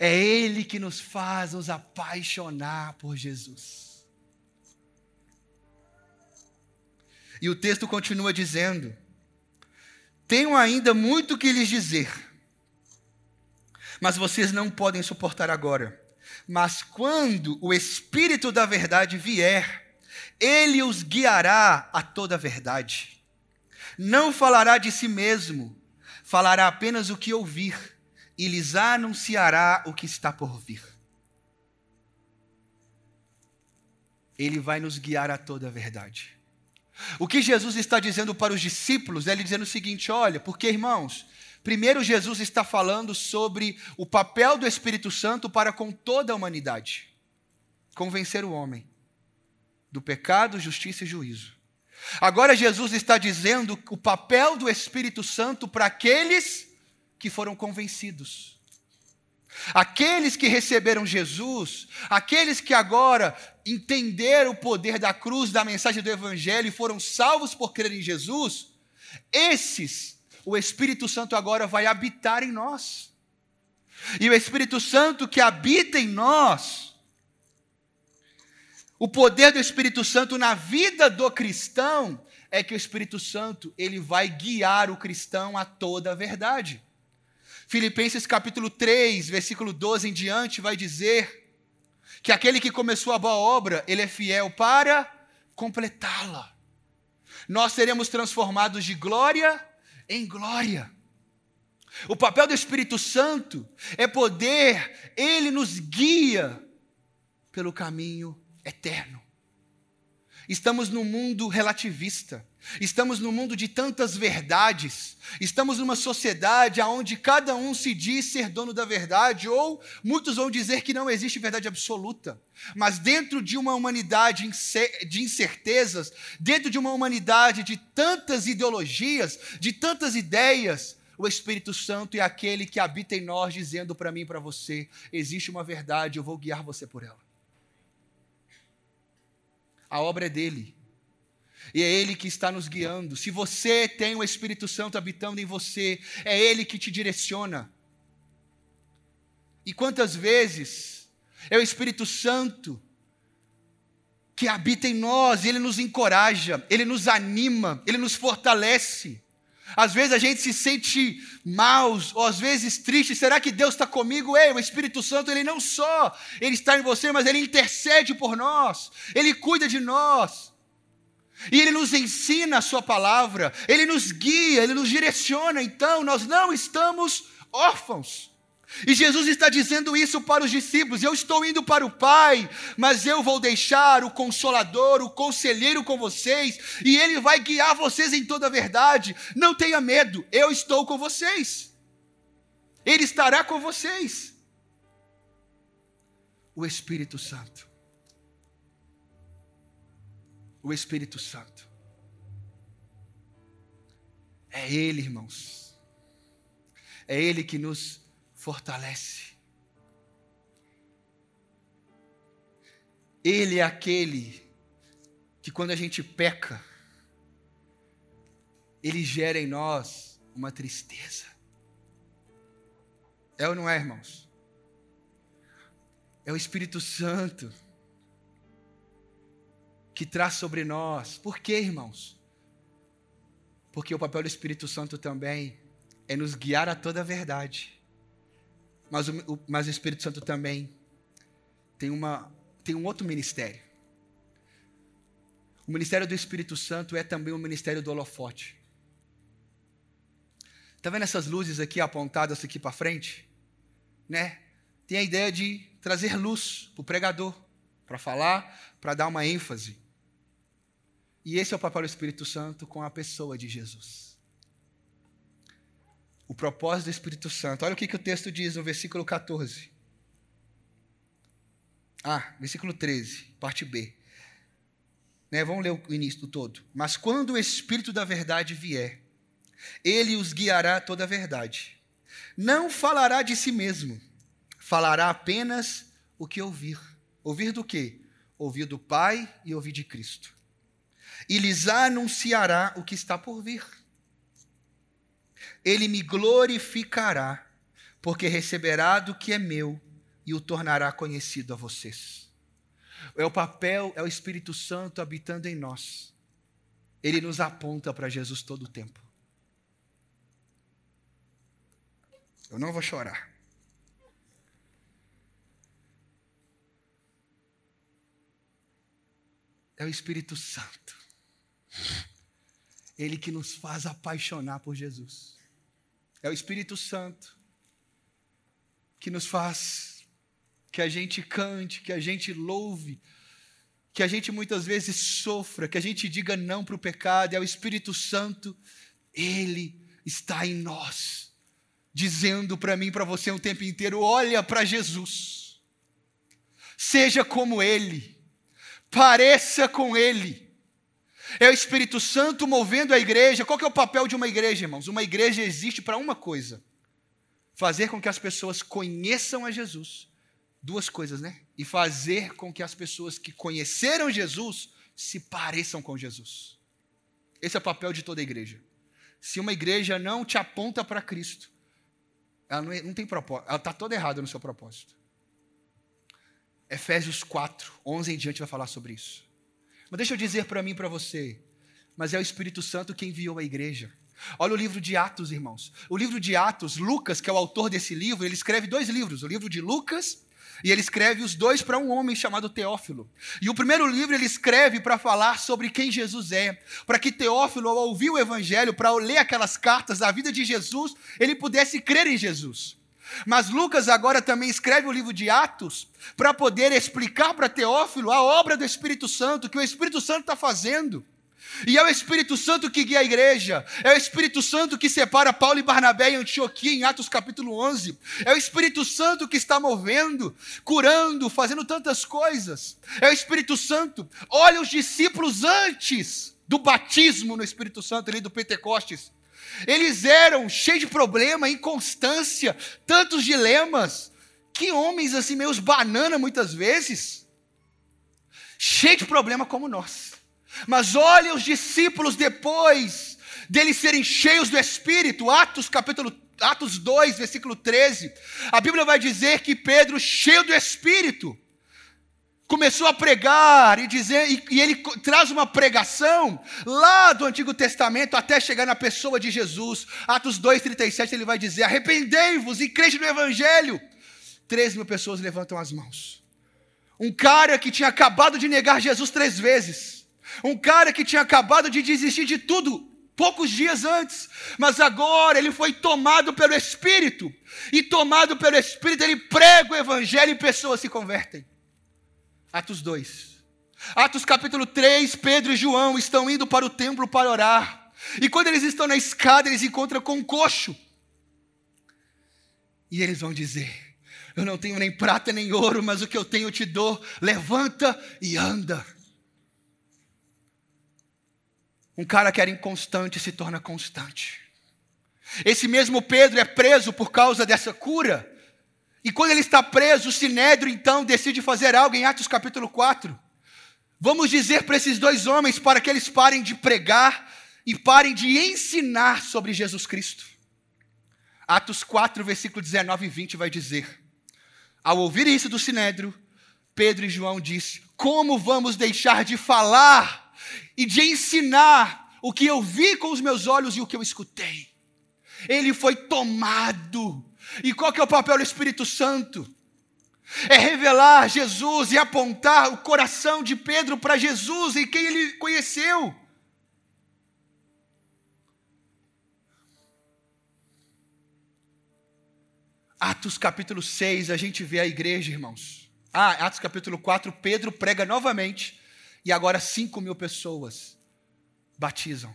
É Ele que nos faz nos apaixonar por Jesus. E o texto continua dizendo: tenho ainda muito que lhes dizer, mas vocês não podem suportar agora. Mas quando o Espírito da Verdade vier, ele os guiará a toda a verdade. Não falará de si mesmo, falará apenas o que ouvir, e lhes anunciará o que está por vir. Ele vai nos guiar a toda a verdade. O que Jesus está dizendo para os discípulos é ele dizendo o seguinte: olha, porque irmãos, primeiro Jesus está falando sobre o papel do Espírito Santo para com toda a humanidade convencer o homem do pecado, justiça e juízo. Agora Jesus está dizendo o papel do Espírito Santo para aqueles que foram convencidos. Aqueles que receberam Jesus, aqueles que agora entenderam o poder da cruz, da mensagem do Evangelho e foram salvos por crer em Jesus, esses, o Espírito Santo agora vai habitar em nós. E o Espírito Santo que habita em nós, o poder do Espírito Santo na vida do cristão é que o Espírito Santo ele vai guiar o cristão a toda a verdade. Filipenses capítulo 3, versículo 12 em diante, vai dizer que aquele que começou a boa obra, ele é fiel para completá-la. Nós seremos transformados de glória em glória. O papel do Espírito Santo é poder, ele nos guia pelo caminho eterno. Estamos num mundo relativista. Estamos num mundo de tantas verdades. Estamos numa sociedade onde cada um se diz ser dono da verdade, ou muitos vão dizer que não existe verdade absoluta. Mas dentro de uma humanidade de incertezas, dentro de uma humanidade de tantas ideologias, de tantas ideias, o Espírito Santo é aquele que habita em nós, dizendo para mim e para você: existe uma verdade, eu vou guiar você por ela. A obra é dele. E é Ele que está nos guiando. Se você tem o Espírito Santo habitando em você, é Ele que te direciona. E quantas vezes é o Espírito Santo que habita em nós, e Ele nos encoraja, Ele nos anima, Ele nos fortalece. Às vezes a gente se sente maus, ou às vezes triste. Será que Deus está comigo? Ei, o Espírito Santo, ele não só ele está em você, mas ele intercede por nós, ele cuida de nós. E ele nos ensina a sua palavra, ele nos guia, ele nos direciona. Então, nós não estamos órfãos. E Jesus está dizendo isso para os discípulos: Eu estou indo para o Pai, mas eu vou deixar o Consolador, o Conselheiro com vocês, e Ele vai guiar vocês em toda a verdade. Não tenha medo, eu estou com vocês. Ele estará com vocês. o Espírito Santo. O Espírito Santo. É Ele, irmãos. É Ele que nos fortalece. Ele é aquele que, quando a gente peca, ele gera em nós uma tristeza. É ou não é, irmãos? É o Espírito Santo que traz sobre nós. Por quê, irmãos? Porque o papel do Espírito Santo também é nos guiar a toda a verdade. Mas o, mas o Espírito Santo também tem uma, tem um outro ministério. O ministério do Espírito Santo é também o ministério do holofote. Está vendo essas luzes aqui apontadas aqui para frente? Né? Tem a ideia de trazer luz para o pregador, para falar, para dar uma ênfase. E esse é o papel do Espírito Santo com a pessoa de Jesus. O propósito do Espírito Santo. Olha o que, que o texto diz no versículo 14. Ah, versículo 13, parte B. Né, vamos ler o início do todo. Mas quando o Espírito da verdade vier, ele os guiará toda a verdade. Não falará de si mesmo, falará apenas o que ouvir. Ouvir do quê? Ouvir do Pai e ouvir de Cristo. E lhes anunciará o que está por vir. Ele me glorificará, porque receberá do que é meu e o tornará conhecido a vocês. É o papel, é o Espírito Santo habitando em nós. Ele nos aponta para Jesus todo o tempo. Eu não vou chorar. É o Espírito Santo. Ele que nos faz apaixonar por Jesus. É o Espírito Santo que nos faz que a gente cante, que a gente louve, que a gente muitas vezes sofra, que a gente diga não para o pecado, é o Espírito Santo, ele está em nós, dizendo para mim, para você o tempo inteiro: olha para Jesus, seja como ele, pareça com ele. É o Espírito Santo movendo a igreja. Qual é o papel de uma igreja, irmãos? Uma igreja existe para uma coisa: fazer com que as pessoas conheçam a Jesus duas coisas, né? E fazer com que as pessoas que conheceram Jesus se pareçam com Jesus. Esse é o papel de toda igreja. Se uma igreja não te aponta para Cristo, ela não, é, não tem propósito, ela está toda errada no seu propósito. Efésios 4, 11 em diante vai falar sobre isso. Mas deixa eu dizer para mim e para você, mas é o Espírito Santo quem enviou a igreja. Olha o livro de Atos, irmãos. O livro de Atos, Lucas, que é o autor desse livro, ele escreve dois livros: o livro de Lucas e ele escreve os dois para um homem chamado Teófilo. E o primeiro livro ele escreve para falar sobre quem Jesus é, para que Teófilo, ao ouvir o evangelho, para ler aquelas cartas da vida de Jesus, ele pudesse crer em Jesus. Mas Lucas agora também escreve o livro de Atos para poder explicar para Teófilo a obra do Espírito Santo, que o Espírito Santo está fazendo. E é o Espírito Santo que guia a igreja. É o Espírito Santo que separa Paulo e Barnabé em Antioquia, em Atos capítulo 11. É o Espírito Santo que está movendo, curando, fazendo tantas coisas. É o Espírito Santo. Olha os discípulos antes do batismo no Espírito Santo, ali do Pentecostes. Eles eram cheios de problema, inconstância, tantos dilemas. Que homens assim, meus banana muitas vezes. Cheio de problema como nós. Mas olha os discípulos depois deles serem cheios do Espírito, Atos capítulo Atos 2, versículo 13. A Bíblia vai dizer que Pedro, cheio do Espírito, começou a pregar e dizer e, e, ele traz uma pregação lá do Antigo Testamento até chegar na pessoa de Jesus. Atos 2:37 ele vai dizer: "Arrependei-vos e crede no evangelho". Três mil pessoas levantam as mãos. Um cara que tinha acabado de negar Jesus três vezes um cara que tinha acabado de desistir de tudo poucos dias antes, mas agora ele foi tomado pelo Espírito, e tomado pelo Espírito, ele prega o Evangelho e pessoas se convertem. Atos 2. Atos capítulo 3, Pedro e João estão indo para o templo para orar, e quando eles estão na escada, eles encontram com um coxo, e eles vão dizer: Eu não tenho nem prata nem ouro, mas o que eu tenho eu te dou. Levanta e anda. Um cara que era inconstante se torna constante. Esse mesmo Pedro é preso por causa dessa cura. E quando ele está preso, o Sinédrio então decide fazer algo em Atos capítulo 4. Vamos dizer para esses dois homens para que eles parem de pregar e parem de ensinar sobre Jesus Cristo. Atos 4, versículo 19 e 20 vai dizer: Ao ouvir isso do Sinédrio, Pedro e João disse: Como vamos deixar de falar e de ensinar o que eu vi com os meus olhos e o que eu escutei? Ele foi tomado. E qual que é o papel do Espírito Santo? é revelar Jesus e apontar o coração de Pedro para Jesus e quem ele conheceu. Atos capítulo 6, a gente vê a igreja, irmãos. Ah, Atos capítulo 4, Pedro prega novamente e agora 5 mil pessoas batizam.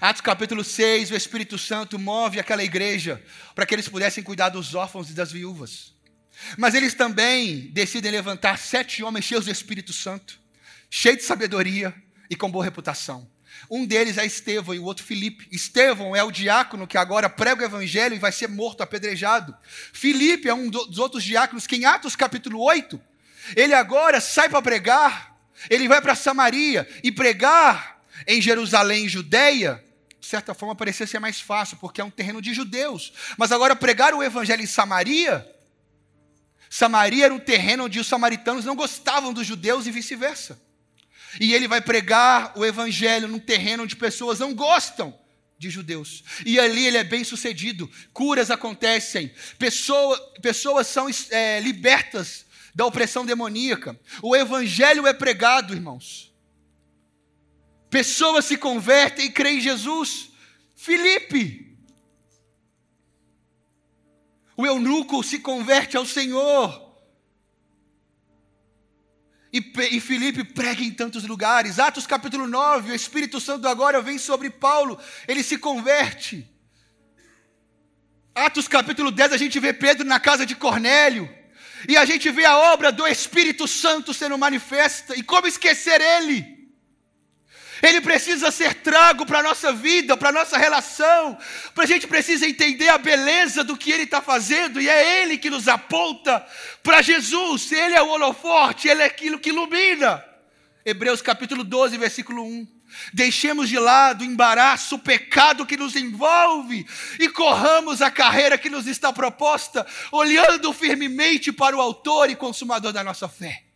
Atos capítulo 6, o Espírito Santo move aquela igreja para que eles pudessem cuidar dos órfãos e das viúvas. Mas eles também decidem levantar sete homens cheios do Espírito Santo, cheios de sabedoria e com boa reputação. Um deles é Estevão e o outro Filipe. Estevão é o diácono que agora prega o evangelho e vai ser morto, apedrejado. Filipe é um dos outros diáconos que em Atos capítulo 8, ele agora sai para pregar, ele vai para Samaria e pregar em Jerusalém, Judeia, de certa forma parecia ser mais fácil, porque é um terreno de judeus. Mas agora pregar o evangelho em Samaria, Samaria era um terreno onde os samaritanos não gostavam dos judeus e vice-versa. E ele vai pregar o evangelho num terreno onde pessoas não gostam de judeus. E ali ele é bem sucedido, curas acontecem, pessoa, pessoas são é, libertas da opressão demoníaca. O evangelho é pregado, irmãos. Pessoas se convertem e creem em Jesus. Filipe. O eunuco se converte ao Senhor. E, e Filipe prega em tantos lugares. Atos capítulo 9, o Espírito Santo agora vem sobre Paulo, ele se converte. Atos capítulo 10, a gente vê Pedro na casa de Cornélio. E a gente vê a obra do Espírito Santo sendo manifesta. E como esquecer ele? Ele precisa ser trago para a nossa vida, para a nossa relação, a gente precisa entender a beleza do que Ele está fazendo, e é Ele que nos aponta para Jesus, Ele é o holoforte, Ele é aquilo que ilumina. Hebreus capítulo 12, versículo 1. Deixemos de lado o embaraço, o pecado que nos envolve e corramos a carreira que nos está proposta, olhando firmemente para o Autor e Consumador da nossa fé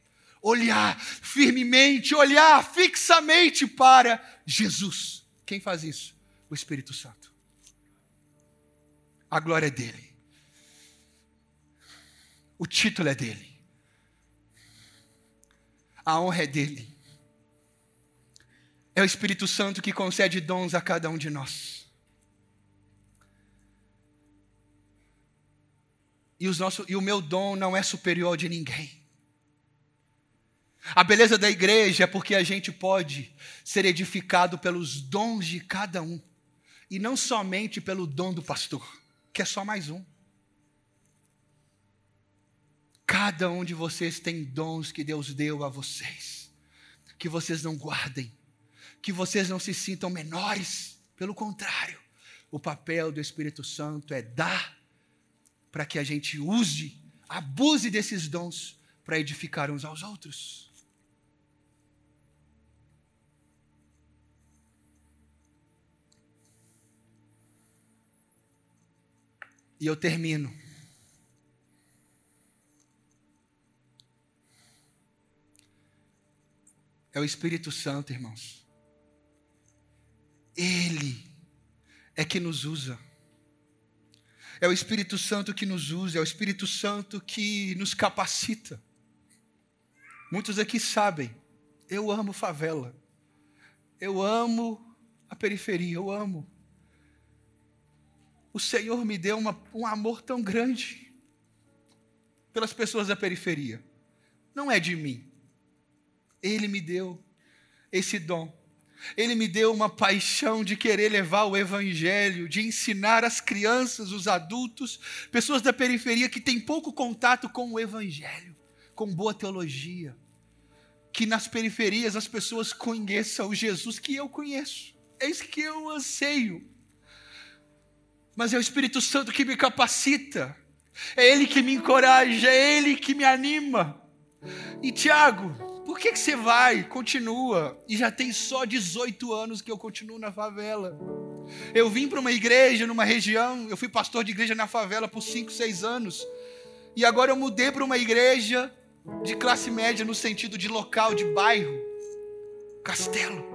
olhar firmemente, olhar fixamente para Jesus. Quem faz isso? O Espírito Santo. A glória é dele. O título é dele. A honra é dele. É o Espírito Santo que concede dons a cada um de nós. E, os nossos, e o meu dom não é superior de ninguém. A beleza da igreja é porque a gente pode ser edificado pelos dons de cada um, e não somente pelo dom do pastor, que é só mais um. Cada um de vocês tem dons que Deus deu a vocês, que vocês não guardem, que vocês não se sintam menores, pelo contrário, o papel do Espírito Santo é dar para que a gente use, abuse desses dons para edificar uns aos outros. E eu termino. É o Espírito Santo, irmãos. Ele é que nos usa. É o Espírito Santo que nos usa, é o Espírito Santo que nos capacita. Muitos aqui sabem, eu amo favela. Eu amo a periferia, eu amo o Senhor me deu uma, um amor tão grande pelas pessoas da periferia. Não é de mim. Ele me deu esse dom. Ele me deu uma paixão de querer levar o Evangelho, de ensinar as crianças, os adultos, pessoas da periferia que têm pouco contato com o Evangelho, com boa teologia. Que nas periferias as pessoas conheçam o Jesus que eu conheço. É isso que eu anseio. Mas é o Espírito Santo que me capacita, é Ele que me encoraja, é Ele que me anima. E Tiago, por que, que você vai? Continua. E já tem só 18 anos que eu continuo na favela. Eu vim para uma igreja numa região, eu fui pastor de igreja na favela por 5, 6 anos. E agora eu mudei para uma igreja de classe média no sentido de local, de bairro, castelo.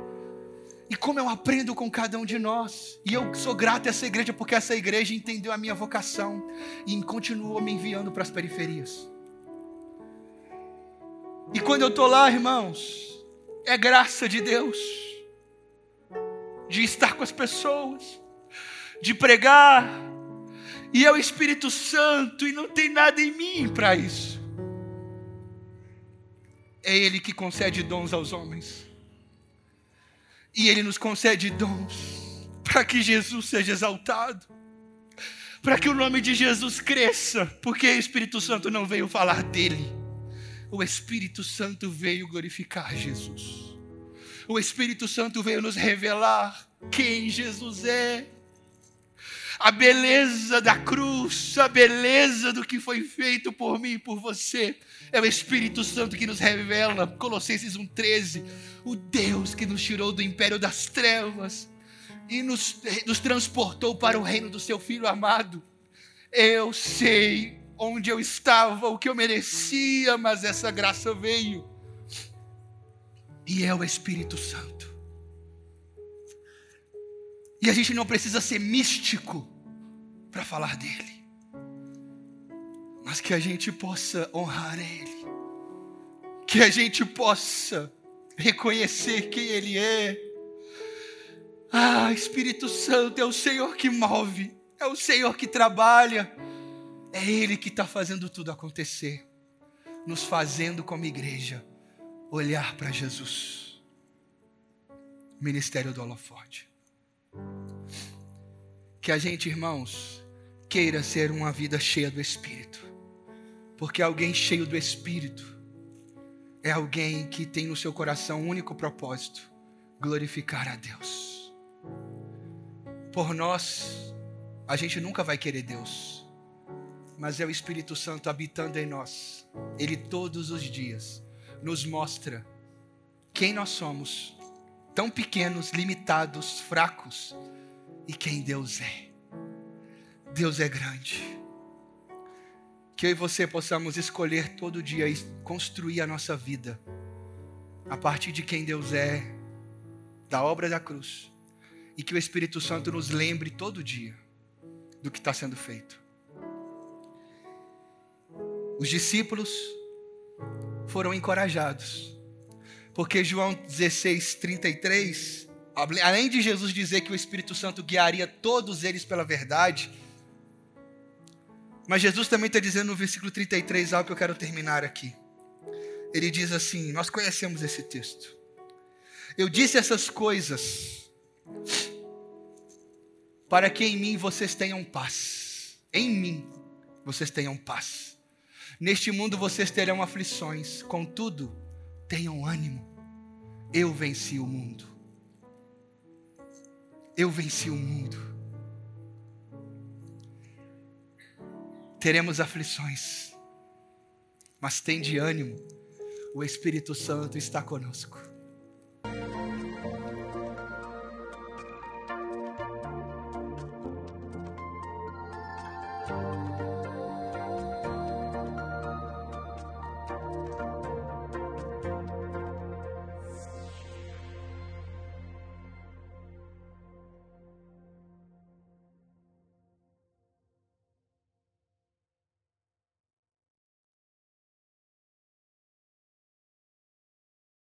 E como eu aprendo com cada um de nós. E eu sou grato a essa igreja porque essa igreja entendeu a minha vocação e continuou me enviando para as periferias. E quando eu estou lá, irmãos, é graça de Deus, de estar com as pessoas, de pregar, e é o Espírito Santo, e não tem nada em mim para isso. É Ele que concede dons aos homens, e Ele nos concede dons para que Jesus seja exaltado, para que o nome de Jesus cresça, porque o Espírito Santo não veio falar dele o Espírito Santo veio glorificar Jesus. O Espírito Santo veio nos revelar quem Jesus é. A beleza da cruz, a beleza do que foi feito por mim e por você. É o Espírito Santo que nos revela, Colossenses 1,13. O Deus que nos tirou do império das trevas e nos, nos transportou para o reino do seu Filho amado. Eu sei onde eu estava, o que eu merecia, mas essa graça veio. E é o Espírito Santo. E a gente não precisa ser místico para falar dele, mas que a gente possa honrar ele, que a gente possa reconhecer quem ele é. Ah, Espírito Santo é o Senhor que move, é o Senhor que trabalha. É Ele que está fazendo tudo acontecer, nos fazendo como igreja olhar para Jesus. Ministério do Holofote. Que a gente, irmãos, queira ser uma vida cheia do Espírito, porque alguém cheio do Espírito é alguém que tem no seu coração um único propósito: glorificar a Deus. Por nós, a gente nunca vai querer Deus mas é o Espírito Santo habitando em nós. Ele todos os dias nos mostra quem nós somos, tão pequenos, limitados, fracos, e quem Deus é. Deus é grande. Que eu e você possamos escolher todo dia e construir a nossa vida a partir de quem Deus é, da obra da cruz, e que o Espírito Santo nos lembre todo dia do que está sendo feito. Os discípulos foram encorajados. Porque João 16, 33, além de Jesus dizer que o Espírito Santo guiaria todos eles pela verdade, mas Jesus também está dizendo no versículo 33 algo que eu quero terminar aqui. Ele diz assim: Nós conhecemos esse texto. Eu disse essas coisas para que em mim vocês tenham paz. Em mim vocês tenham paz. Neste mundo vocês terão aflições, contudo, tenham ânimo. Eu venci o mundo. Eu venci o mundo. Teremos aflições, mas tem de ânimo. O Espírito Santo está conosco.